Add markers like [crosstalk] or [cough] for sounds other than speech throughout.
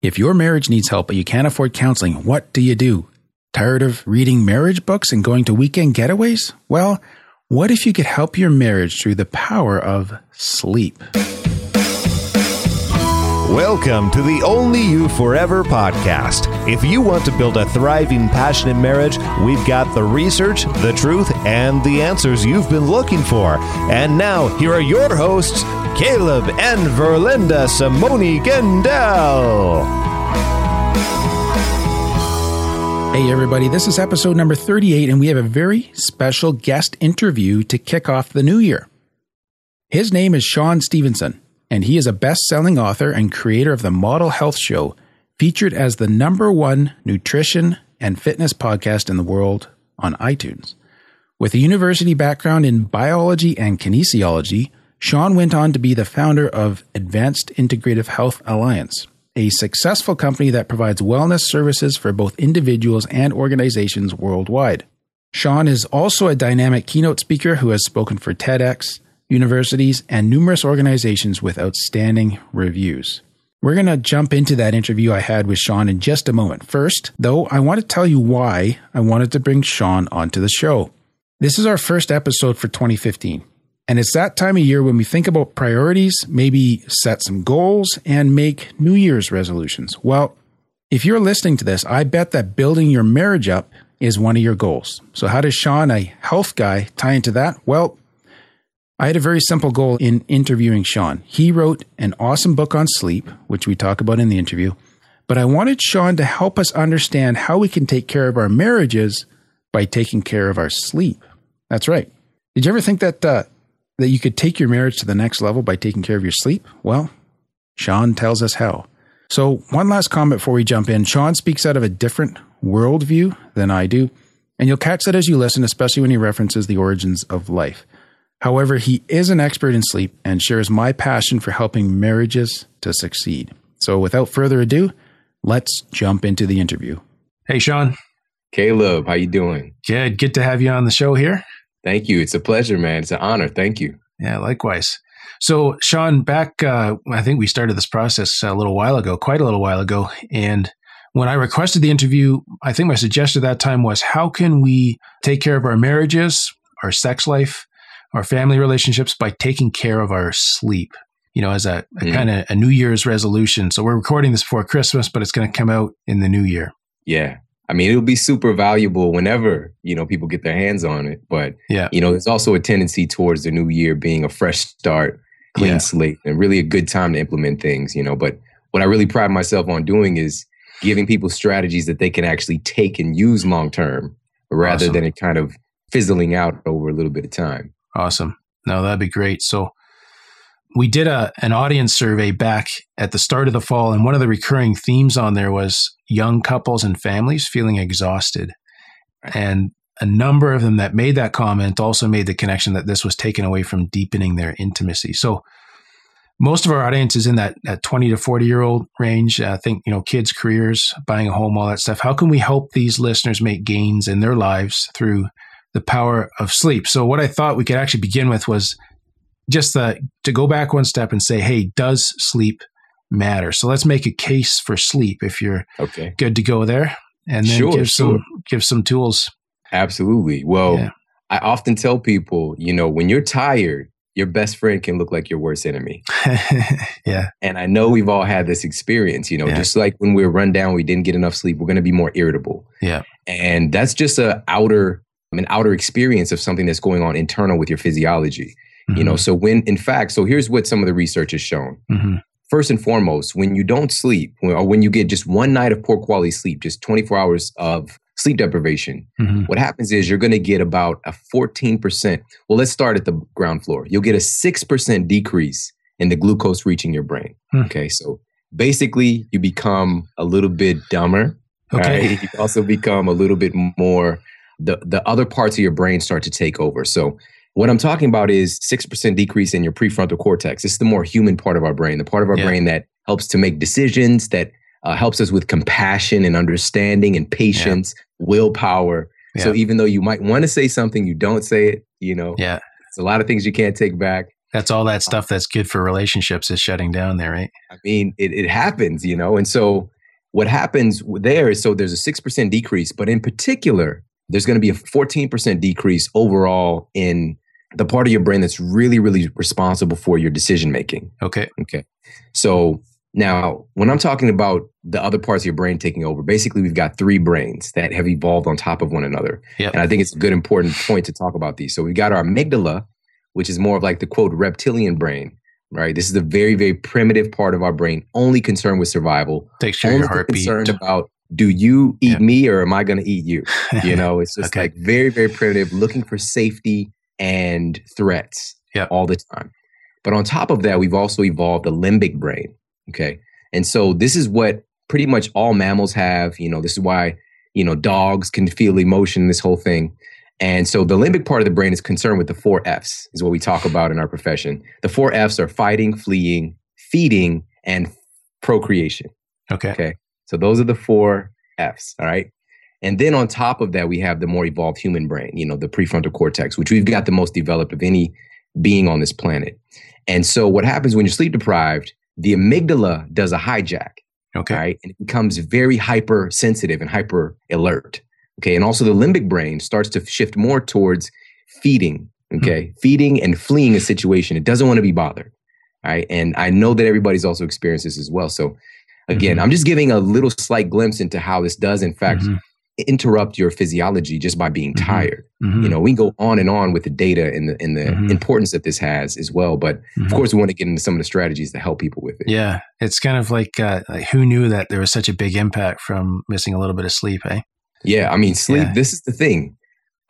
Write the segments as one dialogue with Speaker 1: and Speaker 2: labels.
Speaker 1: If your marriage needs help but you can't afford counseling, what do you do? Tired of reading marriage books and going to weekend getaways? Well, what if you could help your marriage through the power of sleep?
Speaker 2: Welcome to the Only You Forever podcast. If you want to build a thriving, passionate marriage, we've got the research, the truth, and the answers you've been looking for. And now, here are your hosts, Caleb and Verlinda Simone Gendel.
Speaker 1: Hey, everybody, this is episode number 38, and we have a very special guest interview to kick off the new year. His name is Shawn Stevenson and he is a best selling author and creator of the Model Health Show, featured as the number one nutrition and fitness podcast in the world on iTunes. With a university background in biology and kinesiology, Shawn went on to be the founder of Advanced Integrative Health Alliance, a successful company that provides wellness services for both individuals and organizations worldwide. Shawn is also a dynamic keynote speaker who has spoken for TEDx, universities, and numerous organizations with outstanding reviews. We're going to jump into that interview I had with Shawn in just a moment. First, though, I want to tell you why I wanted to bring Shawn onto the show. This is our first episode for 2015. And it's that time of year when we think about priorities, maybe set some goals, and make New Year's resolutions. Well, if you're listening to this, I bet that building your marriage up is one of your goals. So, how does Shawn, a health guy, tie into that? Well, I had a very simple goal in interviewing Shawn. He wrote an awesome book on sleep, which we talk about in the interview, but I wanted Shawn to help us understand how we can take care of our marriages by taking care of our sleep. That's right. Did you ever think that uh, that you could take your marriage to the next level by taking care of your sleep? Well, Shawn tells us how. So, one last comment before we jump in. Shawn speaks out of a different worldview than I do, and you'll catch that as you listen, especially when he references the origins of life. However, he is an expert in sleep and shares my passion for helping marriages to succeed. So without further ado, let's jump into the interview. Hey, Shawn.
Speaker 3: Caleb, how you doing?
Speaker 1: Good. Good to have you on the show here.
Speaker 3: Thank you. It's a pleasure, man. It's an honor. Thank you.
Speaker 1: Yeah, likewise. So, Shawn, back, uh, I think we started this process a little while ago, quite a little while ago. And when I requested the interview, I think my suggestion at that time was how can we take care of our marriages, our sex life, our family relationships by taking care of our sleep you know as a, a mm. kind of a new year's resolution so we're recording this before christmas but it's going to come out in the new year
Speaker 3: yeah i mean it'll be super valuable whenever you know people get their hands on it but yeah you know there's also a tendency towards the new year being a fresh start clean yeah. slate and really a good time to implement things you know but what i really pride myself on doing is giving people strategies that they can actually take and use long term rather awesome. than it kind of fizzling out over a little bit of time
Speaker 1: Awesome. No, that'd be great. So we did a an audience survey back at the start of the fall, and one of the recurring themes on there was young couples and families feeling exhausted. And a number of them that made that comment also made the connection that this was taken away from deepening their intimacy. So most of our audience is in that, that 20 to 40 year old range. I think, you know, kids, careers, buying a home, all that stuff. How can we help these listeners make gains in their lives through the power of sleep. So what I thought we could actually begin with was just the, to go back one step and say, hey, does sleep matter? So let's make a case for sleep if you're okay. good to go there, and then sure, give some give some tools.
Speaker 3: Absolutely. Well, yeah. I often tell people, you know, when you're tired, your best friend can look like your worst enemy. [laughs]
Speaker 1: yeah.
Speaker 3: And I know we've all had this experience, you know, yeah. just like when we're run down, we didn't get enough sleep, we're going to be more irritable.
Speaker 1: Yeah.
Speaker 3: And that's just a outer an outer experience of something that's going on internal with your physiology. Mm-hmm. You know, mm-hmm. so when in fact, so here's what some of the research has shown. Mm-hmm. First and foremost, when you don't sleep, or when you get just one night of poor quality sleep, just 24 hours of sleep deprivation, mm-hmm. what happens is you're going to get about a 14%. Well, let's start at the ground floor. You'll get a 6% decrease in the glucose reaching your brain. Hmm. Okay. So basically, you become a little bit dumber. Okay. Right? [laughs] You also become a little bit more the the other parts of your brain start to take over. So what I'm talking about is 6% decrease in your prefrontal cortex. It's the more human part of our brain, the part of our yeah. brain that helps to make decisions, that uh, helps us with compassion and understanding and patience, yeah. willpower. Yeah. So even though you might want to say something, you don't say it, you know.
Speaker 1: Yeah.
Speaker 3: It's a lot of things you can't take back.
Speaker 4: That's all that stuff that's good for relationships is shutting down there, right?
Speaker 3: I mean, it, it happens, you know. And so what happens there is so there's a 6% decrease, but in particular, there's going to be a 14% decrease overall in the part of your brain that's really, really responsible for your decision making.
Speaker 4: Okay.
Speaker 3: Okay. So now, when I'm talking about the other parts of your brain taking over, basically we've got three brains that have evolved on top of one another.
Speaker 4: Yep.
Speaker 3: And I think it's a good, important point to talk about these. So we've got our amygdala, which is more of like the quote reptilian brain, right? This is the very, very primitive part of our brain, only concerned with survival.
Speaker 4: Takes care of your heartbeat.
Speaker 3: concerned about do you eat
Speaker 4: Yeah.
Speaker 3: me or am I going to eat you? [laughs] You know, it's just
Speaker 4: Okay.
Speaker 3: like very, very primitive, looking for safety and threats
Speaker 4: Yep.
Speaker 3: all the time. But on top of that, we've also evolved the limbic brain. Okay. And so this is what pretty much all mammals have. You know, this is why, you know, dogs can feel emotion, this whole thing. And so the limbic part of the brain is concerned with the four F's, is what we talk about in our profession. The four F's are fighting, fleeing, feeding, and procreation.
Speaker 4: okay.
Speaker 3: Okay. So those are the four F's. All right. And then on top of that, we have the more evolved human brain, you know, the prefrontal cortex, which we've got the most developed of any being on this planet. And so what happens when you're sleep deprived, the amygdala does a hijack,
Speaker 4: Okay.
Speaker 3: right? And it becomes very hypersensitive and hyper alert. Okay. And also the limbic brain starts to shift more towards feeding. Okay. Feeding and fleeing a situation. It doesn't want to be bothered. All right. And I know that everybody's also experienced this as well. So again,
Speaker 4: Mhm.
Speaker 3: I'm just giving a little slight glimpse into how this does, in fact,
Speaker 4: Mhm.
Speaker 3: Interrupt your physiology just by being
Speaker 4: Mhm.
Speaker 3: tired.
Speaker 4: Mhm.
Speaker 3: You know, we can go on and on with the data and the and the
Speaker 4: Mhm.
Speaker 3: importance that this has as well. But of
Speaker 4: Mhm.
Speaker 3: course, we want to get into some of the strategies to help people with it.
Speaker 4: Yeah, it's kind of like, uh, like who knew that there was such a big impact from missing a little bit of sleep, eh?
Speaker 3: Yeah, I mean, sleep.
Speaker 4: Yeah.
Speaker 3: This is the thing.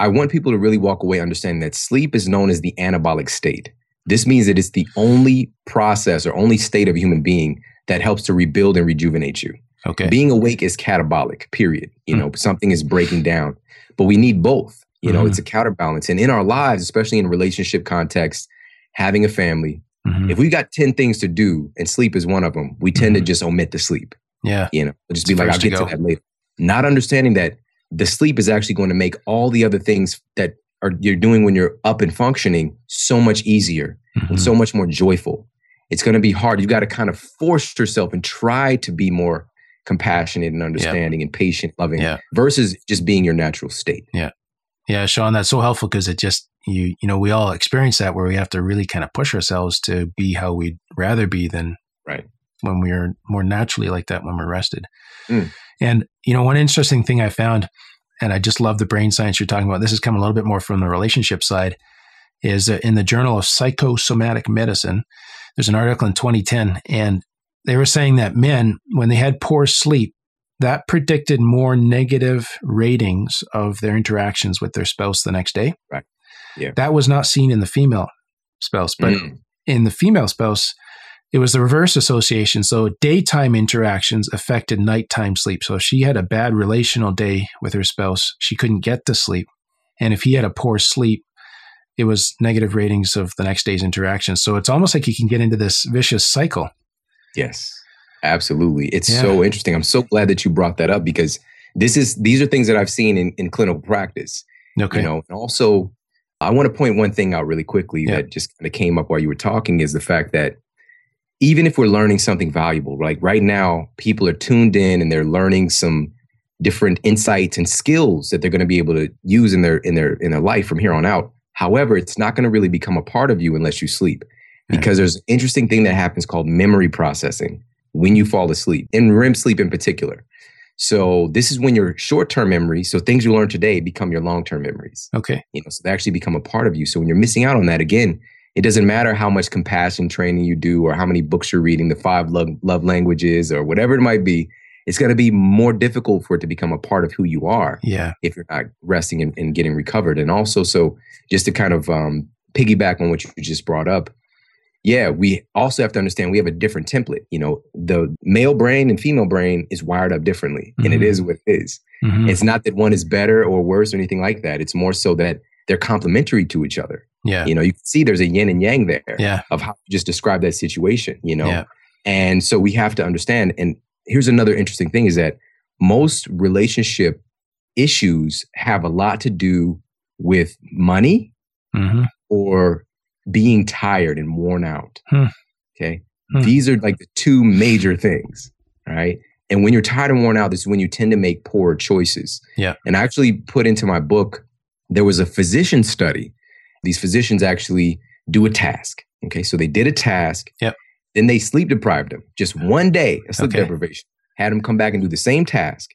Speaker 3: I want people to really walk away understanding that sleep is known as the anabolic state. This means that it's the only process or only state of a human being that helps to rebuild and rejuvenate you.
Speaker 4: Okay.
Speaker 3: Being awake is catabolic, period. You
Speaker 4: Hmm.
Speaker 3: know, something is breaking down, but we need both. You know, it's a counterbalance. And in our lives, especially in a relationship context, having a family,
Speaker 4: Mhm.
Speaker 3: if we got 10 things to do and sleep is one of them, we tend to
Speaker 4: Mhm.
Speaker 3: just omit the sleep.
Speaker 4: Yeah.
Speaker 3: You know, just
Speaker 4: It's
Speaker 3: be like, I'll get to
Speaker 4: go.
Speaker 3: that later. Not understanding that the sleep is actually going to make all the other things that are you're doing when you're up and functioning so much easier and
Speaker 4: Mhm.
Speaker 3: so much more joyful. It's going to be hard. You've got to kind of force yourself and try to be more compassionate and understanding and patient, loving
Speaker 4: Yeah.
Speaker 3: versus just being your natural state.
Speaker 4: Yeah, Yeah, Shawn, that's so helpful because it just you you know we all experience that where we have to really kind of push ourselves to be how we'd rather be than
Speaker 3: Right.
Speaker 4: when we're more naturally like that when we're rested.
Speaker 3: Mm.
Speaker 4: And you know, one interesting thing I found, and I just love the brain science you're talking about. This is coming a little bit more from the relationship side. Is in the Journal of Psychosomatic Medicine. There's an article in 2010, and they were saying that men, when they had poor sleep, that predicted more negative ratings of their interactions with their spouse the next day.
Speaker 3: Right. Yeah.
Speaker 4: That was not seen in the female spouse, but
Speaker 3: Mm.
Speaker 4: in the female spouse, it was the reverse association. So daytime interactions affected nighttime sleep. So if she had a bad relational day with her spouse, she couldn't get to sleep. And if he had a poor sleep, it was negative ratings of the next day's interactions. So it's almost like you can get into this vicious cycle.
Speaker 3: Yes, absolutely. It's
Speaker 4: Yeah.
Speaker 3: so interesting. I'm so glad that you brought that up because this is these are things that I've seen in, in clinical practice.
Speaker 4: Okay.
Speaker 3: You know, and also I want to point one thing out really quickly
Speaker 4: Yeah.
Speaker 3: that just kind of came up while you were talking is the fact that even if we're learning something valuable, like right now, people are tuned in and they're learning some different insights and skills that they're going to be able to use in their in their in their life from here on out. However, it's not going to really become a part of you unless you sleep. Because there's an interesting thing that happens called memory processing when you fall asleep, in REM sleep in particular. So this is when your short-term memory, so things you learn today become your long-term memories
Speaker 4: okay.
Speaker 3: you know so they actually become a part of you so when you're missing out on that again it doesn't matter how much compassion training you do or how many books you're reading the five love, love languages or whatever it might be it's going to be more difficult for it to become a part of who you are
Speaker 4: Yeah.
Speaker 3: if you're not resting and, and getting recovered and also so just to kind of um, piggyback on what you just brought up yeah we also have to understand we have a different template you know the male brain and female brain is wired up differently and it is what it is
Speaker 4: Mhm.
Speaker 3: it's not that one is better or worse or anything like that. It's more so that they're complementary to each other.
Speaker 4: Yeah.
Speaker 3: You know, you can see there's a yin and yang there
Speaker 4: Yeah.
Speaker 3: of how you just describe that situation, you know?
Speaker 4: Yeah.
Speaker 3: And so we have to understand. And here's another interesting thing is that most relationship issues have a lot to do with money
Speaker 4: hmm
Speaker 3: or being tired and worn out.
Speaker 4: Hmm.
Speaker 3: Okay.
Speaker 4: Hmm.
Speaker 3: These are like the two major things, right? And when you're tired and worn out, this is when you tend to make poor choices.
Speaker 4: Yeah.
Speaker 3: And I actually put into my book, there was a physician study. These physicians actually do a task. Okay. So they did a task.
Speaker 4: Yep.
Speaker 3: Then they sleep deprived them just one day of sleep
Speaker 4: Okay.
Speaker 3: deprivation, had them come back and do the same task.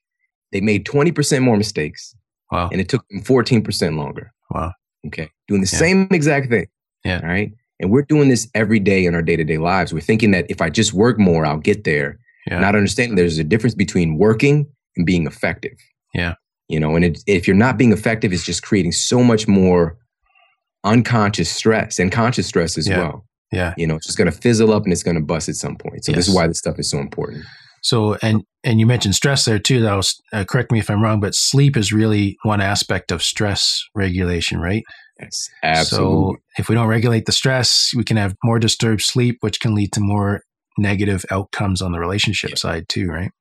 Speaker 3: They made 20% more mistakes
Speaker 4: Wow.
Speaker 3: and it took them 14% longer.
Speaker 4: Wow.
Speaker 3: Okay. Doing the
Speaker 4: Yeah.
Speaker 3: same exact thing.
Speaker 4: Yeah.
Speaker 3: All right. And we're doing this every day in our day to day lives. We're thinking that if I just work more, I'll get there.
Speaker 4: Yeah.
Speaker 3: Not understanding there's a difference between working and being effective.
Speaker 4: Yeah.
Speaker 3: You know, and it, if you're not being effective, it's just creating so much more unconscious stress and conscious stress as
Speaker 4: Yeah.
Speaker 3: well.
Speaker 4: Yeah.
Speaker 3: You know, it's just going to fizzle up and it's going to bust at some point. So this is why this stuff is so important.
Speaker 4: So and and you mentioned stress there too. That was uh, correct me if I'm wrong, but sleep is really one aspect of stress regulation, right?
Speaker 3: Yes, absolutely.
Speaker 4: So if we don't regulate the stress, we can have more disturbed sleep, which can lead to more negative outcomes on the relationship
Speaker 3: Yeah.
Speaker 4: side too, right?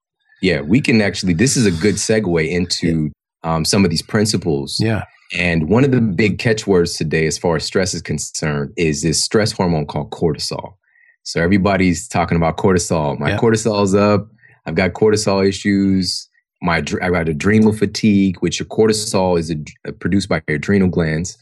Speaker 3: yeah, we can actually, this is a good segue into um, some of these principles.
Speaker 4: Yeah.
Speaker 3: And one of the big catchwords today, as far as stress is concerned, is this stress hormone called cortisol. So everybody's talking about cortisol. My
Speaker 4: Yeah.
Speaker 3: cortisol's up. I've got cortisol issues. My I got adrenal fatigue, which your cortisol is produced by your adrenal glands.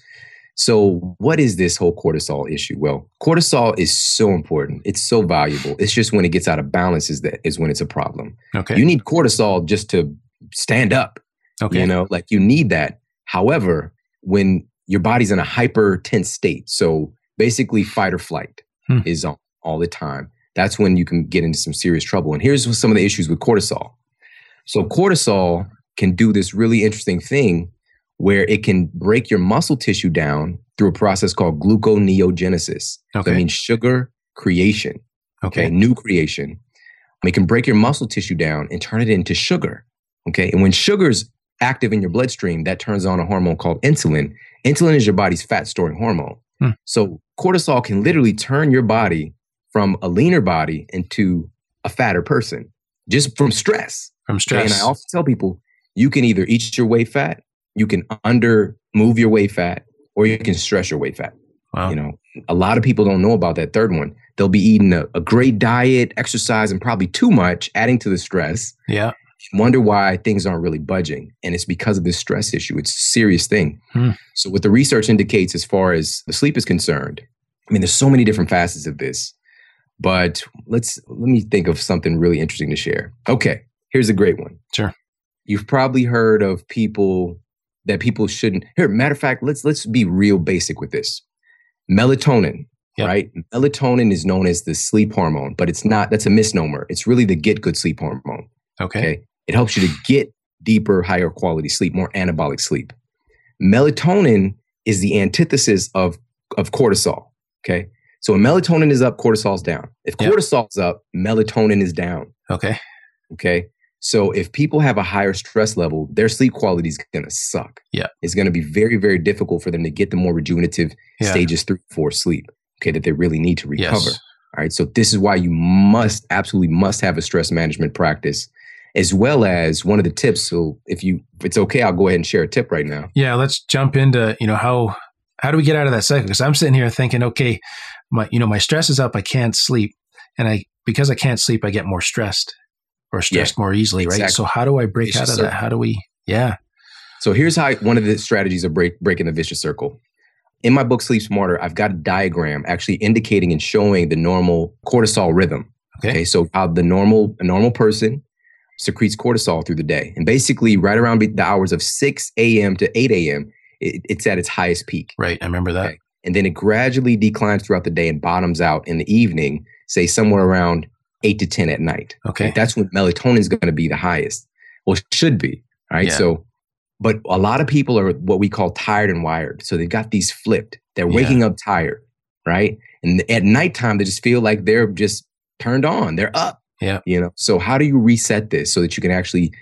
Speaker 3: So, what is this whole cortisol issue? Well, cortisol is so important. It's so valuable. It's just when it gets out of balance is that is when it's a problem.
Speaker 4: Okay.
Speaker 3: You need cortisol just to stand up.
Speaker 4: okay.
Speaker 3: You know, like you need that. However, when your body's in a hyper tense state, so basically fight or flight
Speaker 4: Hmm.
Speaker 3: is on all the time, that's when you can get into some serious trouble. And here's some of the issues with cortisol. So, cortisol can do this really interesting thing where it can break your muscle tissue down through a process called gluconeogenesis. So
Speaker 4: Okay.
Speaker 3: that means sugar creation okay,
Speaker 4: okay.
Speaker 3: new creation. It can break your muscle tissue down and turn it into sugar. Okay. And when sugar's active in your bloodstream, that turns on a hormone called insulin. Insulin is your body's fat storing hormone.
Speaker 4: Hmm.
Speaker 3: So cortisol can literally turn your body from a leaner body into a fatter person just from stress.
Speaker 4: From
Speaker 3: Okay?
Speaker 4: stress.
Speaker 3: And I also tell people you can either eat your way fat, you can under move your way fat, or you can stress your way fat.
Speaker 4: wow.
Speaker 3: You know, a lot of people don't know about that third one. They'll be eating a, a great diet, exercise, and probably too much, adding to the stress.
Speaker 4: yeah.
Speaker 3: Wonder why things aren't really budging. And it's because of this stress issue. It's a serious thing.
Speaker 4: Hmm.
Speaker 3: So, what the research indicates as far as the sleep is concerned, I mean, there's so many different facets of this. But let's let me think of something really interesting to share. Okay, here's a great one.
Speaker 4: Sure.
Speaker 3: You've probably heard of people that people shouldn't. Here, matter of fact, let's let's be real basic with this. Melatonin,
Speaker 4: Yep.
Speaker 3: right? Melatonin is known as the sleep hormone, but it's not. That's a misnomer. It's really the get good sleep hormone.
Speaker 4: Okay.
Speaker 3: Okay. It helps you to get deeper, higher quality sleep, more anabolic sleep. Melatonin is the antithesis of, of cortisol. Okay. So when melatonin is up, cortisol's down. If
Speaker 4: Yep.
Speaker 3: cortisol's up, melatonin is down.
Speaker 4: Okay.
Speaker 3: Okay. So if people have a higher stress level, their sleep quality is going to suck.
Speaker 4: Yeah.
Speaker 3: It's going to be very, very difficult for them to get the more rejuvenative
Speaker 4: Yeah.
Speaker 3: stages three, four sleep. Okay. That they really need to recover.
Speaker 4: Yes.
Speaker 3: All right. So this is why you must absolutely must have a stress management practice, as well as one of the tips. So if you if it's okay, I'll go ahead and share a tip right now.
Speaker 4: Yeah. Let's jump into you know how how do we get out of that cycle? Because I'm sitting here thinking, okay, my you know my stress is up. I can't sleep, and I because I can't sleep, I get more stressed or stressed more easily, right?
Speaker 3: exactly.
Speaker 4: So how do I break
Speaker 3: It's
Speaker 4: out of
Speaker 3: just
Speaker 4: that? How do we? Yeah.
Speaker 3: So here's how I, one of the strategies of break breaking the vicious circle. In my book Sleep Smarter, I've got a diagram actually indicating and showing the normal cortisol rhythm.
Speaker 4: Okay.
Speaker 3: so how the normal a normal person secretes cortisol through the day, and basically right around the hours of 6 a.m. to 8 a.m. It, it's at its highest peak.
Speaker 4: Right. I remember that.
Speaker 3: Okay. and then it gradually declines throughout the day and bottoms out in the evening, say somewhere around eight to 10 at night.
Speaker 4: Okay.
Speaker 3: That's when melatonin is going to be the highest. or should be. Right.
Speaker 4: Yeah.
Speaker 3: So, but a lot of people are what we call tired and wired. So they've got these flipped. They're
Speaker 4: Yeah.
Speaker 3: waking up tired. Right. And at nighttime, they just feel like they're just turned on. They're up.
Speaker 4: Yeah.
Speaker 3: You know, so how do you reset this so that you can actually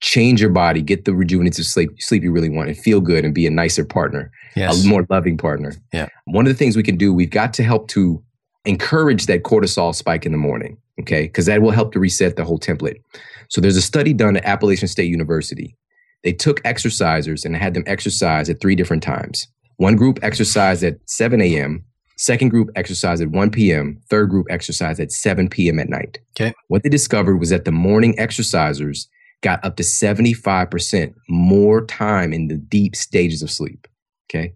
Speaker 3: change your body, get the rejuvenative sleep, sleep you really want, and feel good and be a nicer partner?
Speaker 4: Yes.
Speaker 3: a more loving partner.
Speaker 4: Yeah.
Speaker 3: One of the things we can do, we've got to help to encourage that cortisol spike in the morning. Okay. Because that will help to reset the whole template. So there's a study done at Appalachian State University. They took exercisers and had them exercise at three different times. One group exercised at 7 a.m., Second group exercised at 1 p.m. Third group exercised at 7 p.m. at night.
Speaker 4: Okay.
Speaker 3: What they discovered was that the morning exercisers got up to 75% more time in the deep stages of sleep. Okay.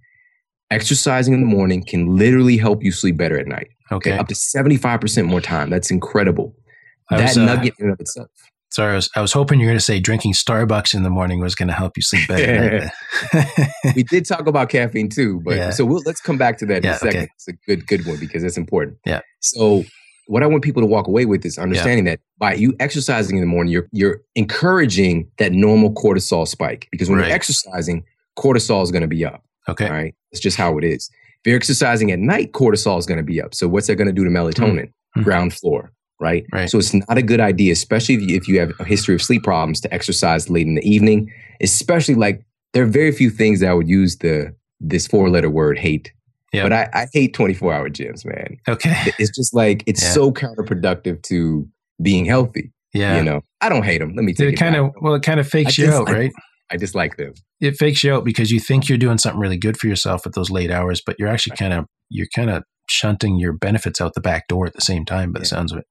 Speaker 3: Exercising in the morning can literally help you sleep better at night.
Speaker 4: Okay.
Speaker 3: Up to 75% more time. That's incredible.
Speaker 4: I
Speaker 3: that
Speaker 4: was, uh,
Speaker 3: nugget in and of itself.
Speaker 4: Sorry, I was, I was hoping you were going to say drinking Starbucks in the morning was going to help you sleep better. [laughs] [laughs]
Speaker 3: we did talk about caffeine too, but
Speaker 4: Yeah.
Speaker 3: so we'll, let's come back to that in a second.
Speaker 4: okay.
Speaker 3: It's a good, good one because it's important.
Speaker 4: Yeah.
Speaker 3: So what I want people to walk away with is understanding that by you exercising in the morning, you're you're encouraging that normal cortisol spike because when
Speaker 4: Right.
Speaker 3: you're exercising, cortisol is going to be up.
Speaker 4: okay.
Speaker 3: All right, it's just how it is. If you're exercising at night, cortisol is going to be up. So what's that going to do to melatonin?
Speaker 4: Hmm.
Speaker 3: Ground floor. Right?
Speaker 4: Right.
Speaker 3: So it's not a good idea, especially if you, if you have a history of sleep problems, to exercise late in the evening. Especially like there are very few things that I would use the this four letter word hate.
Speaker 4: Yeah.
Speaker 3: But I, I hate 24 hour gyms, man.
Speaker 4: Okay.
Speaker 3: It's just like it's
Speaker 4: Yeah.
Speaker 3: so counterproductive to being healthy.
Speaker 4: Yeah.
Speaker 3: You know, I don't hate them. Let me take
Speaker 4: it
Speaker 3: it
Speaker 4: kind of well, it kind of fakes
Speaker 3: I
Speaker 4: you out, right?
Speaker 3: I dislike them.
Speaker 4: It fakes you out because you think you're doing something really good for yourself at those late hours, but you're actually kind of you're kind of shunting your benefits out the back door at the same time. By the sounds of it.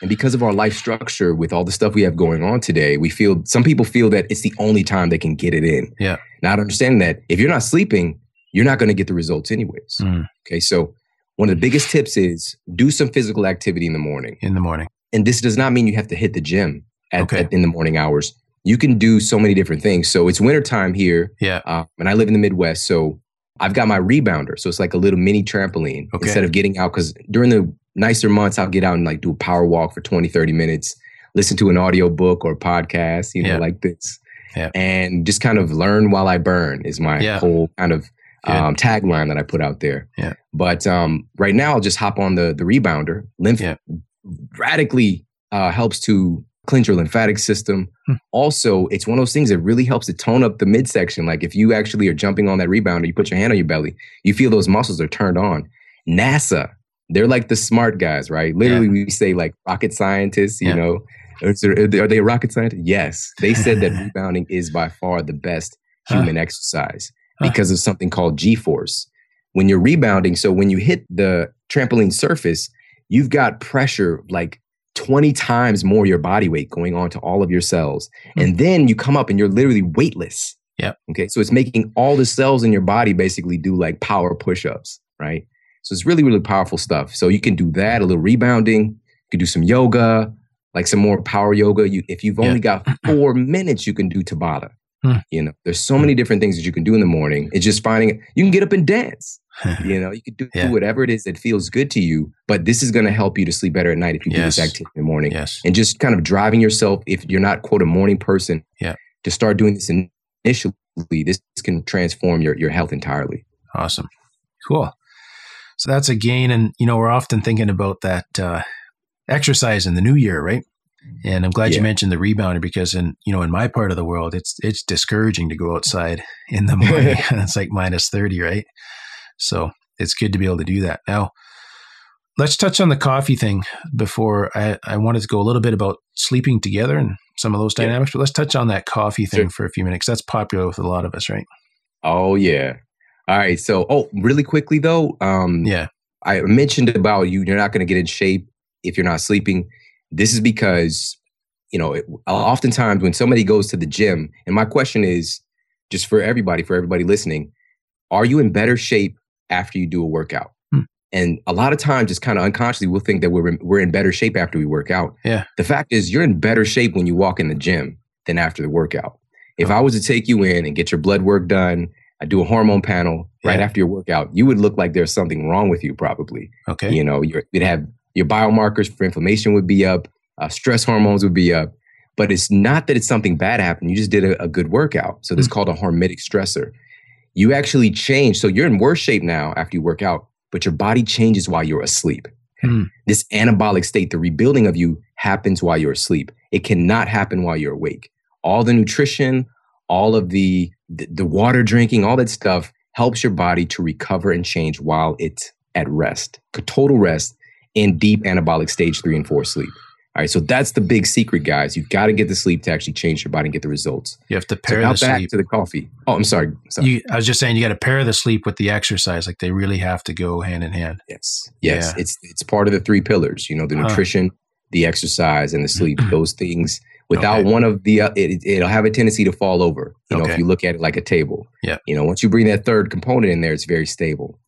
Speaker 3: And because of our life structure with all the stuff we have going on today, we feel some people feel that it's the only time they can get it in.
Speaker 4: Yeah.
Speaker 3: Not understanding that if you're not sleeping, you're not going to get the results anyways.
Speaker 4: Mm,
Speaker 3: Okay. So one of the biggest tips is do some physical activity in the morning.
Speaker 4: in the morning.
Speaker 3: And this does not mean you have to hit the gym at,
Speaker 4: Okay.
Speaker 3: at- in the morning hours. You can do so many different things. So it's wintertime here,
Speaker 4: Yeah.
Speaker 3: uh, and I live in the Midwest. So I've got my rebounder. So it's like a little mini trampoline
Speaker 4: Okay.
Speaker 3: instead of getting out. Because during the nicer months, I'll get out and like do a power walk for 20, 30 minutes, listen to an audio book or podcast, you know,
Speaker 4: Yeah.
Speaker 3: like this.
Speaker 4: Yeah.
Speaker 3: And just kind of learn while I burn is my
Speaker 4: Yeah.
Speaker 3: whole kind of um, tagline that I put out there.
Speaker 4: Yeah.
Speaker 3: But um, right now, I'll just hop on the the rebounder. Lymph radically uh, helps to cleanse your lymphatic system.
Speaker 4: Hmm.
Speaker 3: Also, it's one of those things that really helps to tone up the midsection. Like if you actually are jumping on that rebounder, you put your hand on your belly, you feel those muscles are turned on. NASA, they're like the smart guys, right? Literally, we say like rocket scientists, you
Speaker 4: Yeah.
Speaker 3: know. Is there- Are they a rocket scientist? Yes. They said that [laughs] rebounding is by far the best
Speaker 4: Huh.
Speaker 3: human exercise
Speaker 4: Huh.
Speaker 3: because of something called G force. When you're rebounding, so when you hit the trampoline surface, you've got pressure like 20 times more your body weight going on to all of your cells.
Speaker 4: Hmm.
Speaker 3: And then you come up and you're literally weightless.
Speaker 4: Yep.
Speaker 3: Okay. So it's making all the cells in your body basically do like power push ups, right? So it's really, really powerful stuff. So you can do that, a little rebounding. You can do some yoga, like some more power yoga. You, if you've
Speaker 4: Yeah.
Speaker 3: only got [clears throat] four minutes, you can do Tabata.
Speaker 4: Hmm.
Speaker 3: You know, there's so many different things that you can do in the morning. It's just finding you can get up and dance. [laughs] You know, you can do
Speaker 4: Yeah.
Speaker 3: whatever it is that feels good to you. But this is going to help you to sleep better at night if you do this
Speaker 4: Yes.
Speaker 3: activity in the morning.
Speaker 4: yes.
Speaker 3: And just kind of driving yourself, if you're not quote a morning person,
Speaker 4: Yeah.
Speaker 3: to start doing this initially. This can transform your your health entirely.
Speaker 4: Awesome. Cool. So that's a gain. And, you know, we're often thinking about that uh, exercise in the new year, right? And I'm glad you mentioned the rebounder because in, you know, in my part of the world, it's, it's discouraging to go outside in the [laughs] morning. [laughs] it's like minus 30, right? So it's good to be able to do that. Now, let's touch on the coffee thing before I, I wanted to go a little bit about sleeping together and some of those
Speaker 3: Yeah.
Speaker 4: dynamics, but let's touch on that coffee thing
Speaker 3: Sure.
Speaker 4: for a few minutes. That's popular with a lot of us, right?
Speaker 3: Oh yeah. All right. So oh, really quickly though, um,
Speaker 4: Yeah.
Speaker 3: I mentioned about you. You're not going to get in shape if you're not sleeping. This is because you know, it, oftentimes when somebody goes to the gym, and my question is just for everybody, for everybody listening, are you in better shape after you do a workout?
Speaker 4: Hmm.
Speaker 3: And a lot of times, just kind of unconsciously, we'll think that we're in, we're in better shape after we work out.
Speaker 4: Yeah.
Speaker 3: The fact is, you're in better shape when you walk in the gym than after the workout. If I was to take you in and get your blood work done, I do a hormone panel right
Speaker 4: Yeah.
Speaker 3: after your workout, you would look like there's something wrong with you, probably.
Speaker 4: Okay.
Speaker 3: You know, you're, you'd have your biomarkers for inflammation would be up, uh, stress hormones would be up. But it's not that it's something bad happened. You just did a, a good workout. So this is called a hormetic stressor. You actually change. So you're in worse shape now after you work out, but your body changes while you're asleep.
Speaker 4: Hmm.
Speaker 3: This anabolic state, the rebuilding of you happens while you're asleep. It cannot happen while you're awake. All the nutrition, all of the, the the water drinking, all that stuff helps your body to recover and change while it's at rest, total rest in deep anabolic stage three and four sleep. All right, so that's the big secret, guys. You've got to get the sleep to actually change your body and get the results.
Speaker 4: You have to pair
Speaker 3: so
Speaker 4: the
Speaker 3: back
Speaker 4: sleep.
Speaker 3: to the coffee. Oh, I'm sorry. sorry.
Speaker 4: You, I was just saying you got to pair the sleep with the exercise. Like they really have to go hand in hand.
Speaker 3: yes, yes.
Speaker 4: Yeah.
Speaker 3: It's it's part of the three pillars. You know, the
Speaker 4: Huh.
Speaker 3: nutrition, the exercise, and the sleep. [clears throat] Those things. Without
Speaker 4: Okay.
Speaker 3: one of the, uh, it, it'll have a tendency to fall over. You know,
Speaker 4: Okay.
Speaker 3: if you look at it like a table.
Speaker 4: Yeah.
Speaker 3: You know, once you bring that third component in there, it's very stable.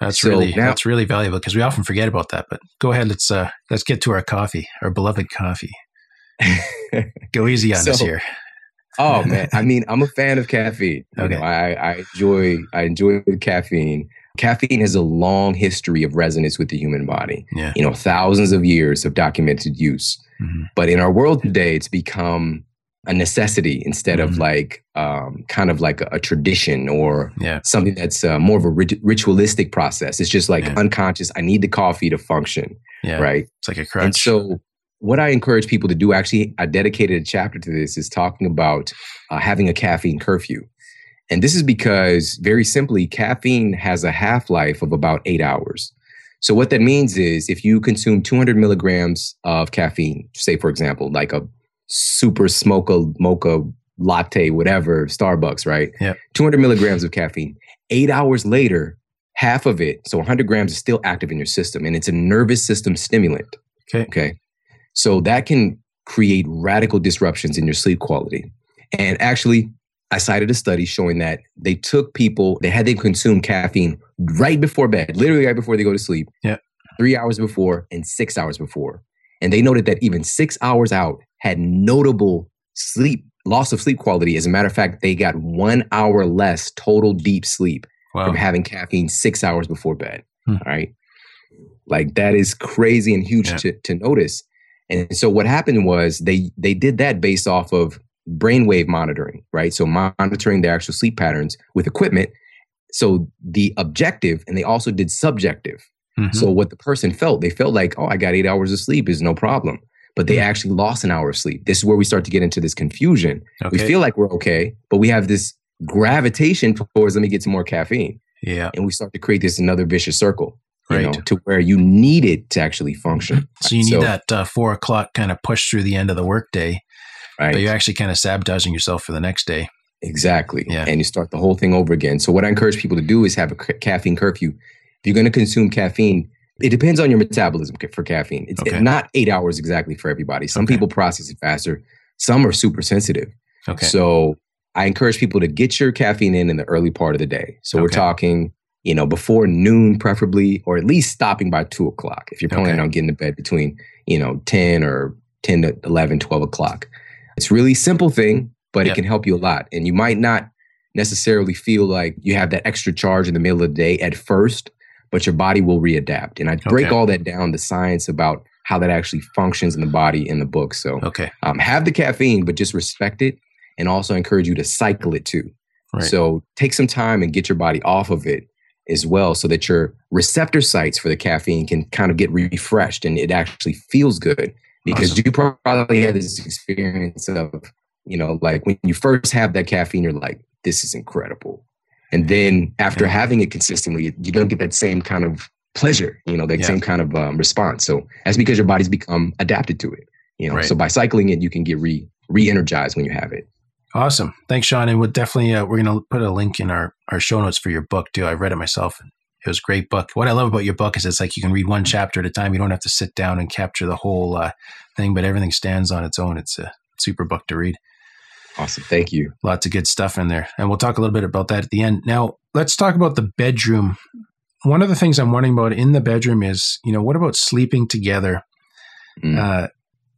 Speaker 4: That's
Speaker 3: So
Speaker 4: really
Speaker 3: now-
Speaker 4: that's really valuable because we often forget about that. But go ahead, let's uh let's get to our coffee, our beloved coffee. [laughs] Go easy on us here.
Speaker 3: Oh [laughs] man, I mean, I'm a fan of caffeine. You
Speaker 4: Okay.
Speaker 3: know, I, I enjoy I enjoy caffeine. Caffeine has a long history of resonance with the human body.
Speaker 4: Yeah.
Speaker 3: You know, thousands of years of documented use.
Speaker 4: Mhm.
Speaker 3: But in our world today, it's become a necessity instead
Speaker 4: Mhm.
Speaker 3: of like um, kind of like a, a tradition or
Speaker 4: Yeah.
Speaker 3: something that's uh, more of a rit- ritualistic process. It's just like
Speaker 4: Yeah.
Speaker 3: unconscious. I need the coffee to function,
Speaker 4: Yeah.
Speaker 3: right?
Speaker 4: It's like a crutch.
Speaker 3: And so, what I encourage people to do, actually, I dedicated a chapter to this, is talking about uh, having a caffeine curfew. And this is because, very simply, caffeine has a half life of about eight hours. So, what that means is if you consume 200 milligrams of caffeine, say, for example, like a super smocha, mocha latte, whatever, Starbucks, right?
Speaker 4: Yep.
Speaker 3: 200 milligrams of caffeine. Eight hours later, half of it, so 100 grams, is still active in your system, and it's a nervous system stimulant.
Speaker 4: Okay.
Speaker 3: Okay. So that can create radical disruptions in your sleep quality. And actually, I cited a study showing that they took people, they had them consume caffeine right before bed, literally right before they go to sleep.
Speaker 4: Yeah.
Speaker 3: Three hours before and six hours before. And they noted that even six hours out had notable sleep, loss of sleep quality. As a matter of fact, they got one hour less total deep sleep
Speaker 4: Wow.
Speaker 3: from having caffeine six hours before bed.
Speaker 4: Hmm.
Speaker 3: All right. Like that is crazy and huge
Speaker 4: Yeah.
Speaker 3: to, to notice. And so what happened was they they did that based off of brainwave monitoring, right? So monitoring their actual sleep patterns with equipment. So the objective, and they also did subjective.
Speaker 4: Mhm.
Speaker 3: So what the person felt, they felt like, oh, I got eight hours of sleep is no problem. But they
Speaker 4: Hmm.
Speaker 3: actually lost an hour of sleep. This is where we start to get into this confusion. We feel like we're okay, but we have this gravitation towards let me get some more caffeine
Speaker 4: yeah.
Speaker 3: and we start to create this another vicious circle you know
Speaker 4: Right.
Speaker 3: to where you need it to actually function
Speaker 4: So you need that uh, four o'clock kind of push through the end of the workday,
Speaker 3: right
Speaker 4: but you're actually kind of sabotaging yourself for the next day.
Speaker 3: exactly
Speaker 4: Yeah.
Speaker 3: and you start the whole thing over again so what i encourage people to do is have a caffeine curfew if you're going to consume caffeine it depends on your mm-hmm. metabolism for caffeine it's
Speaker 4: Okay.
Speaker 3: not eight hours exactly for everybody some
Speaker 4: Okay.
Speaker 3: people process it faster some are super sensitive
Speaker 4: Okay.
Speaker 3: so i encourage people to get your caffeine in in the early part of the day so we're talking you know before noon preferably or at least stopping by two o'clock if you're planning
Speaker 4: Okay.
Speaker 3: on getting to bed between you know 10 or 10 to 11 12 o'clock it's really simple thing but
Speaker 4: Yeah.
Speaker 3: it can help you a lot and you might not necessarily feel like you have that extra charge in the middle of the day at first but your body will readapt and i break
Speaker 4: Okay.
Speaker 3: all that down the science about how that actually functions in the body in the book so
Speaker 4: okay.
Speaker 3: um, have the caffeine, but just respect it, and also encourage you to cycle it too.
Speaker 4: Right.
Speaker 3: So take some time and get your body off of it as well, so that your receptor sites for the caffeine can kind of get refreshed and it actually feels good. Because
Speaker 4: Awesome.
Speaker 3: you probably had this experience of, you know, like when you first have that caffeine, you're like, this is incredible. And then after
Speaker 4: Yeah.
Speaker 3: having it consistently, you don't get that same kind of pleasure, you know, that
Speaker 4: Yeah.
Speaker 3: same kind of um, response. So that's because your body's become adapted to it. You know,
Speaker 4: Right.
Speaker 3: so by cycling it, you can get re re-energized when you have it.
Speaker 4: Awesome. Thanks, Shawn. And we'll definitely uh, we're going to put a link in our our show notes for your book too. I read it myself. It was a great book. What I love about your book is it's like you can read one chapter at a time. You don't have to sit down and capture the whole uh, thing, but everything stands on its own. It's a super book to read.
Speaker 3: Awesome. Thank you.
Speaker 4: Lots of good stuff in there. And we'll talk a little bit about that at the end. Now, let's talk about the bedroom. One of the things I'm wondering about in the bedroom is, you know, what about sleeping together?
Speaker 3: Mm.
Speaker 4: Uh,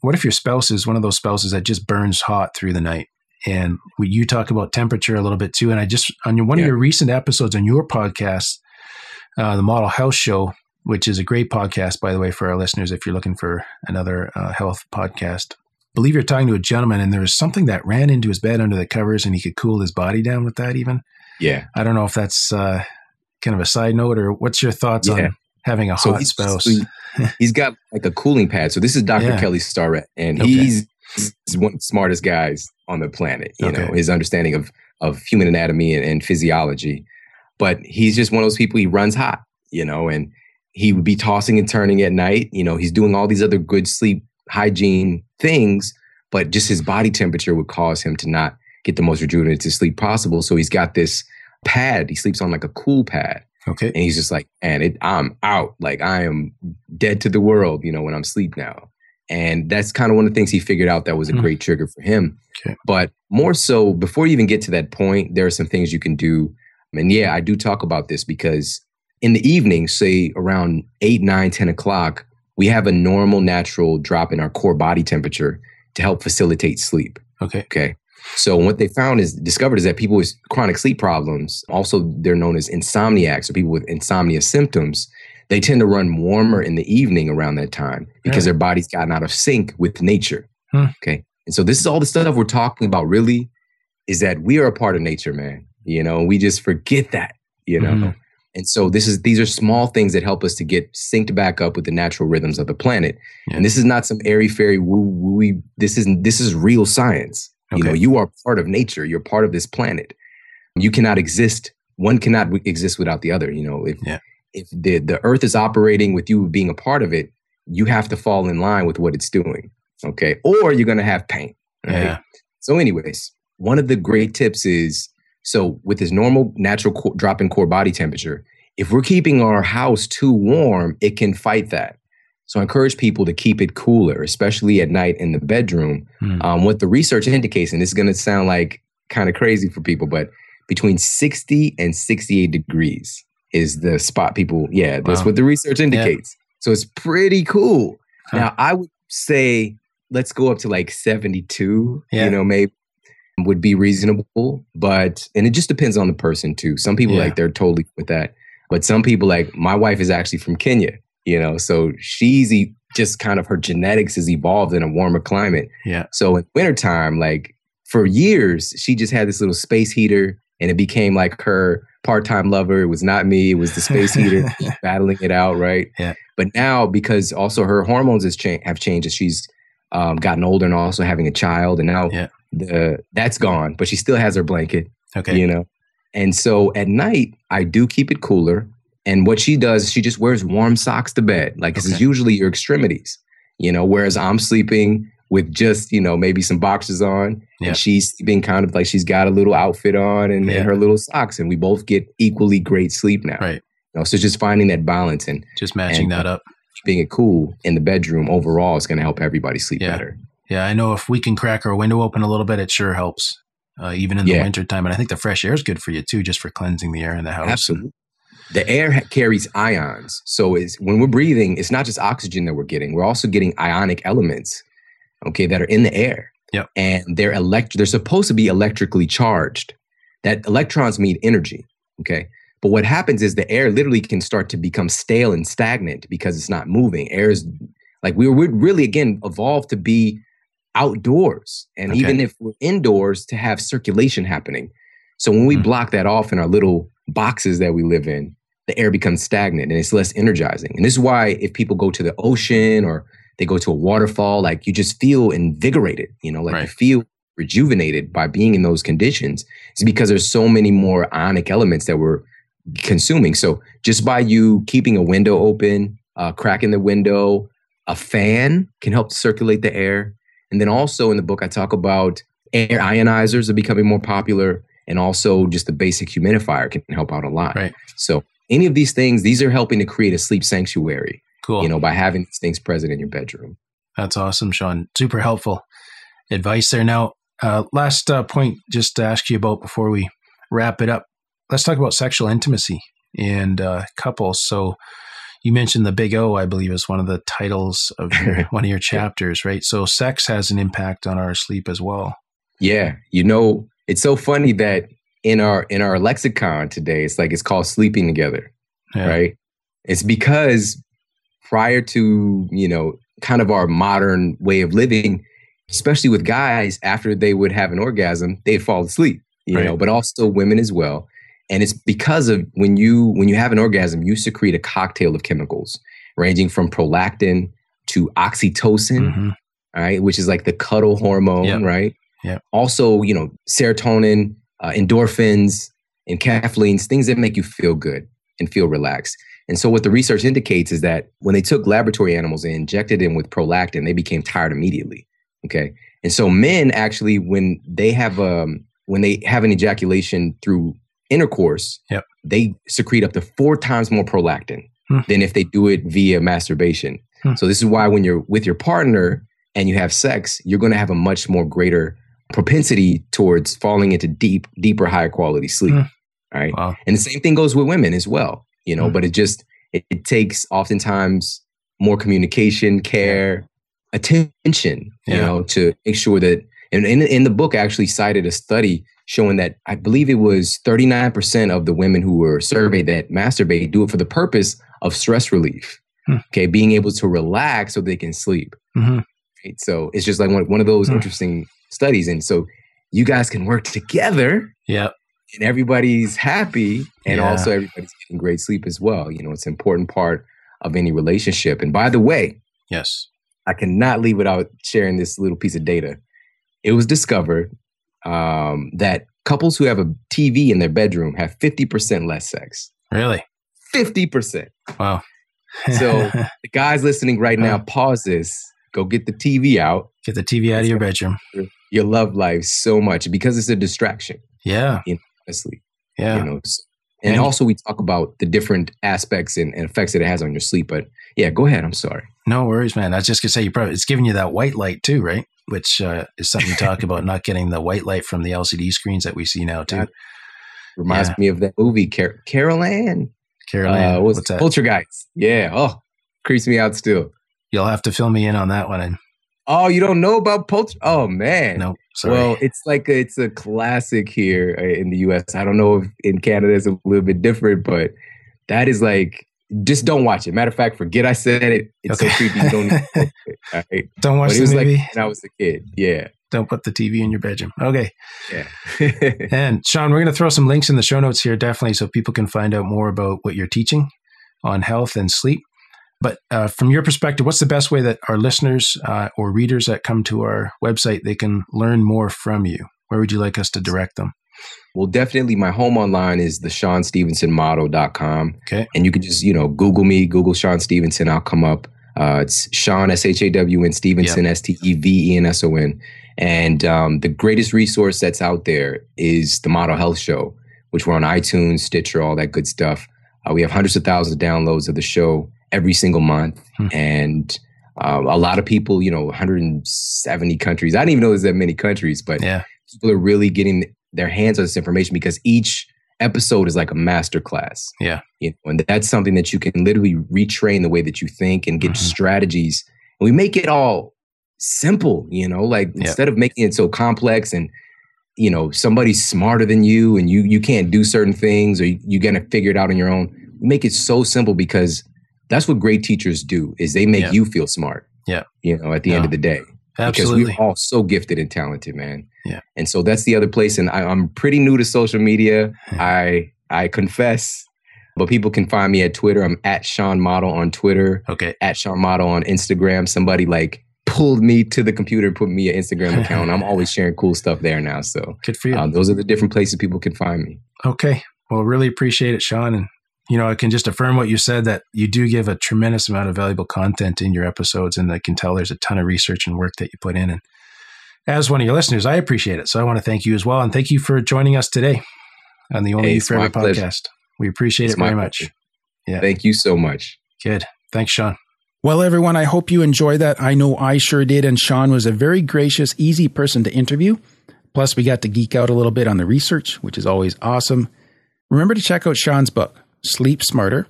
Speaker 4: what if your spouse is one of those spouses that just burns hot through the night? And we, you talk about temperature a little bit too. And I just, on your, one
Speaker 3: Yeah.
Speaker 4: of your recent episodes on your podcast, uh, the Model Health Show, which is a great podcast, by the way, for our listeners, if you're looking for another uh, health podcast. Believe you're talking to a gentleman, and there was something that ran into his bed under the covers, and he could cool his body down with that. Even
Speaker 3: Yeah.
Speaker 4: I don't know if that's uh, kind of a side note, or what's your thoughts
Speaker 3: Yeah.
Speaker 4: on having a
Speaker 3: So
Speaker 4: hot
Speaker 3: he's,
Speaker 4: spouse?
Speaker 3: so [laughs] he's got like a cooling pad. So this is Dr.
Speaker 4: Yeah.
Speaker 3: Kelly Starrett, and
Speaker 4: Okay.
Speaker 3: he's, he's one of the smartest guys on the planet. You know, his understanding of of human anatomy and, and physiology. But he's just one of those people. He runs hot, you know, and he would be tossing and turning at night. You know, he's doing all these other good sleep hygiene things, but just his body temperature would cause him to not get the most rejuvenated sleep possible. So he's got this pad. He sleeps on like a cool pad.
Speaker 4: Okay.
Speaker 3: And he's just like, and it, I'm out. Like I am dead to the world, you know, when I'm asleep now. And that's kind of one of the things he figured out that was a mm. great trigger for him.
Speaker 4: Okay.
Speaker 3: But more so, before you even get to that point, there are some things you can do. And yeah, I do talk about this because in the evening, say around 8, 9, 10 o'clock, we have a normal, natural drop in our core body temperature to help facilitate sleep.
Speaker 4: Okay.
Speaker 3: Okay. So what they found is discovered is that people with chronic sleep problems, also they're known as insomniacs or people with insomnia symptoms, they tend to run warmer in the evening around that time because yeah. their body's gotten out of sync with nature. Hmm. Okay. And so this is all the stuff we're talking about really is that we are a part of nature, man. You know, we just forget that, you know. Mm-hmm. And so this is these are small things that help us to get synced back up with the natural rhythms of the planet. Yeah. And this is not some airy fairy woo woo. This is this is real science. Okay. You know, you are part of nature. You're part of this planet. You cannot exist. One cannot exist without the other. You know, if
Speaker 4: yeah.
Speaker 3: if the the Earth is operating with you being a part of it, you have to fall in line with what it's doing. Okay, or you're gonna have pain.
Speaker 4: Right? Yeah.
Speaker 3: So, anyways, one of the great tips is so with this normal natural co- drop in core body temperature, if we're keeping our house too warm, it can fight that. So I encourage people to keep it cooler, especially at night in the bedroom. Mm. Um, what the research indicates, and this is going to sound like kind of crazy for people, but between 60 and 68 degrees is the spot people, yeah, that's wow. what the research indicates. Yeah. So it's pretty cool. Huh. Now, I would say let's go up to like 72, yeah. you know, maybe would be reasonable, but, and it just depends on the person too. Some people yeah. like they're totally with that. But some people like my wife is actually from Kenya you know so she's e- just kind of her genetics has evolved in a warmer climate
Speaker 4: yeah
Speaker 3: so in wintertime like for years she just had this little space heater and it became like her part-time lover it was not me it was the space heater [laughs] battling it out right
Speaker 4: yeah
Speaker 3: but now because also her hormones has cha- have changed as she's um, gotten older and also having a child and now
Speaker 4: yeah.
Speaker 3: the that's gone but she still has her blanket
Speaker 4: okay
Speaker 3: you know and so at night i do keep it cooler and what she does, she just wears warm socks to bed. Like okay. this is usually your extremities, you know, whereas I'm sleeping with just, you know, maybe some boxes on. Yeah. And she's sleeping kind of like she's got a little outfit on and, yeah. and, her little socks. And we both get equally great sleep now.
Speaker 4: Right.
Speaker 3: You know, so just finding that balance and
Speaker 4: just matching
Speaker 3: and
Speaker 4: that up.
Speaker 3: Being it cool in the bedroom overall is going to help everybody sleep
Speaker 4: yeah.
Speaker 3: better.
Speaker 4: Yeah, I know if we can crack our window open a little bit, it sure helps. Uh, even in the yeah. winter time. And I think the fresh air is good for you too, just for cleansing the air in the house.
Speaker 3: Absolutely the air carries ions. So it's, when we're breathing, it's not just oxygen that we're getting. We're also getting ionic elements, okay, that are in the air.
Speaker 4: Yep.
Speaker 3: And they're elect- they're supposed to be electrically charged. That electrons need energy. Okay. But what happens is the air literally can start to become stale and stagnant because it's not moving. Air is like we would really again evolve to be outdoors. And okay. even if we're indoors, to have circulation happening. So when we mm. block that off in our little boxes that we live in, the air becomes stagnant and it's less energizing. And this is why if people go to the ocean or they go to a waterfall, like you just feel invigorated, you know, like right. you feel rejuvenated by being in those conditions. It's because there's so many more ionic elements that we're consuming. So just by you keeping a window open, uh, cracking the window, a fan can help circulate the air. And then also in the book, I talk about air ionizers are becoming more popular and also just the basic humidifier can help out a lot.
Speaker 4: Right.
Speaker 3: So any of these things, these are helping to create a sleep sanctuary.
Speaker 4: Cool.
Speaker 3: You know, by having these things present in your bedroom.
Speaker 4: That's awesome, Shawn. Super helpful advice there. Now, uh, last uh, point, just to ask you about before we wrap it up. Let's talk about sexual intimacy and uh, couples. So, you mentioned the Big O, I believe, is one of the titles of [laughs] your, one of your chapters, right? So, sex has an impact on our sleep as well.
Speaker 3: Yeah, you know, it's so funny that in our in our lexicon today, it's like it's called sleeping together, yeah. right? It's because prior to you know kind of our modern way of living, especially with guys, after they would have an orgasm, they'd fall asleep, you right. know, but also women as well. And it's because of when you when you have an orgasm, you secrete a cocktail of chemicals ranging from prolactin to oxytocin, mm-hmm. right, which is like the cuddle hormone, yep. right?
Speaker 4: Yeah.
Speaker 3: Also, you know, serotonin, uh, endorphins, and caffeines, things that make you feel good and feel relaxed. And so what the research indicates is that when they took laboratory animals and injected them with prolactin, they became tired immediately. Okay. And so men actually, when they have um when they have an ejaculation through intercourse,
Speaker 4: yep.
Speaker 3: they secrete up to four times more prolactin
Speaker 4: Hmm.
Speaker 3: than if they do it via masturbation.
Speaker 4: Hmm.
Speaker 3: So this is why when you're with your partner and you have sex, you're going to have a much more greater propensity towards falling into deep, deeper, higher quality sleep.
Speaker 4: Hmm.
Speaker 3: Right.
Speaker 4: Wow.
Speaker 3: And the same thing goes with women as well, you know,
Speaker 4: Hmm.
Speaker 3: but it just, it, it takes oftentimes more communication, care, attention, you
Speaker 4: Yeah.
Speaker 3: know, to make sure that, and in, in the book, I actually cited a study showing that I believe it was 39% of the women who were surveyed that masturbate do it for the purpose of stress relief.
Speaker 4: Hmm.
Speaker 3: Okay. Being able to relax so they can sleep.
Speaker 4: hmm
Speaker 3: Right? So it's just like one, one of those
Speaker 4: Hmm.
Speaker 3: interesting studies. And so you guys can work together
Speaker 4: Yep.
Speaker 3: and everybody's happy and
Speaker 4: Yeah.
Speaker 3: also everybody's getting great sleep as well. You know, it's an important part of any relationship. And by the way,
Speaker 4: Yes.
Speaker 3: I cannot leave without sharing this little piece of data. It was discovered um, that couples who have a TV in their bedroom have 50% less sex.
Speaker 4: Really?
Speaker 3: 50%.
Speaker 4: Wow.
Speaker 3: So- [laughs] The guys listening right now, pause this, go get the TV out.
Speaker 4: get the TV out of your bedroom.
Speaker 3: Your love life so much because it's a distraction,
Speaker 4: Yeah.
Speaker 3: honestly.
Speaker 4: Yeah.
Speaker 3: you know and
Speaker 4: And-
Speaker 3: also we talk about the different aspects and, and effects that it has on your sleep but yeah go ahead i'm sorry
Speaker 4: No worries, man. I was just gonna say you probably it's giving you that white light too, right? Which uh, is something to talk about, not getting the white light from the LCD screens that we see now too.
Speaker 3: That- reminds
Speaker 4: Yeah.
Speaker 3: me of that movie Car- carol anne
Speaker 4: Caroline,
Speaker 3: uh, what's,
Speaker 4: what's that?
Speaker 3: poltergeist yeah oh creeps me out still
Speaker 4: You'll have to fill me in on that one. And
Speaker 3: oh you don't know about polter oh man
Speaker 4: no, sorry.
Speaker 3: well it's like a, it's a classic here uh, in the us i don't know if in canada it's a little bit different but that is like just don't watch it matter of fact forget i said it it's
Speaker 4: Okay.
Speaker 3: so creepy you don't even watch it, [laughs] all right?
Speaker 4: Don't watch
Speaker 3: but
Speaker 4: the movie.
Speaker 3: like when i was a kid yeah
Speaker 4: Don't put the TV in your bedroom. Okay.
Speaker 3: yeah [laughs]
Speaker 4: And Shawn, we're going to throw some links in the show notes here, definitely, so people can find out more about what you're teaching on health and sleep. But uh, from your perspective, what's the best way that our listeners uh, or readers that come to our website they can learn more from you? Where would you like us to direct them?
Speaker 3: Well, definitely my home online is the ShawnStevensonModel.com.
Speaker 4: Okay.
Speaker 3: And you can just, you know, Google me, Google Shawn Stevenson. I'll come up. Uh, it's Shawn, S H A W N Stevenson, S T E V E N S O N. And um, the greatest resource that's out there is the Model Health Show, which we're on iTunes, Stitcher, all that good stuff. Uh, we have hundreds of thousands of downloads of the show every single month.
Speaker 4: Hmm.
Speaker 3: And um, a lot of people, you know, 170 countries. I didn't even know there's that many countries, but
Speaker 4: Yeah.
Speaker 3: people are really getting their hands on this information because each episode is like a master class.
Speaker 4: Yeah.
Speaker 3: You know, and that's something that you can literally retrain the way that you think and get
Speaker 4: Mhm.
Speaker 3: strategies. And we make it all simple, you know, like
Speaker 4: Yeah.
Speaker 3: instead of making it so complex and you know, somebody's smarter than you and you you can't do certain things or you, you're gonna figure it out on your own. We make it so simple because that's what great teachers do is they make
Speaker 4: Yeah.
Speaker 3: you feel smart.
Speaker 4: Yeah.
Speaker 3: You know, at the end of the day
Speaker 4: Absolutely.
Speaker 3: because we're all so gifted and talented, man.
Speaker 4: Yeah.
Speaker 3: And so that's the other place. And I, I'm pretty new to social media. I I confess, but people can find me at Twitter. I'm at Shawn Model on Twitter,
Speaker 4: okay.
Speaker 3: at Shawn Model on Instagram. Somebody like pulled me to the computer, put me an Instagram account. I'm always [laughs] sharing cool stuff there now. So
Speaker 4: Good for you.
Speaker 3: um, those are the different places people can find me.
Speaker 4: Okay. Well, really appreciate it, Shawn. And, you know, I can just affirm what you said that you do give a tremendous amount of valuable content in your episodes. And I can tell there's a ton of research and work that you put in. And as one of your listeners, I appreciate it. So I want to thank you as well. And thank you for joining us today on the Only
Speaker 3: Hey,
Speaker 4: You
Speaker 3: it's
Speaker 4: Forever
Speaker 3: my pleasure.
Speaker 4: podcast. We appreciate
Speaker 3: It's
Speaker 4: it very much.
Speaker 3: pleasure.
Speaker 4: Yeah.
Speaker 3: Thank you so much.
Speaker 4: Good. Thanks, Shawn.
Speaker 1: Well, everyone, I hope you enjoyed that. I know I sure did. And Shawn was a very gracious, easy person to interview. Plus, we got to geek out a little bit on the research, which is always awesome. Remember to check out Shawn's book, Sleep Smarter,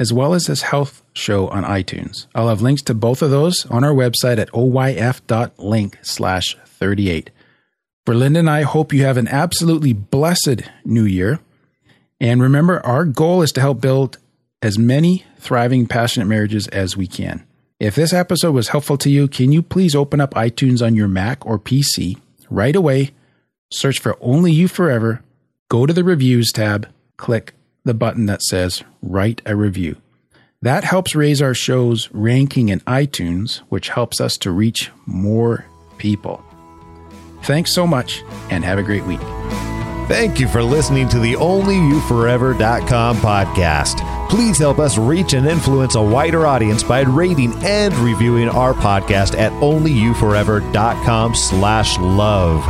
Speaker 1: as well as his health show on iTunes. I'll have links to both of those on our website at oyf.link slash 38. For Linda and I, hope you have an absolutely blessed new year. And remember, our goal is to help build as many thriving, passionate marriages as we can. If this episode was helpful to you, can you please open up iTunes on your Mac or PC right away? Search for Only You Forever, go to the Reviews tab, click the button that says Write a Review. That helps raise our show's ranking in iTunes, which helps us to reach more people. Thanks so much and have a great week.
Speaker 2: Thank you for listening to the OnlyYouForever.com podcast. Please help us reach and influence a wider audience by rating and reviewing our podcast at onlyyouforever.com slash love.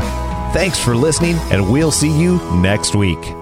Speaker 2: Thanks for listening, and we'll see you next week.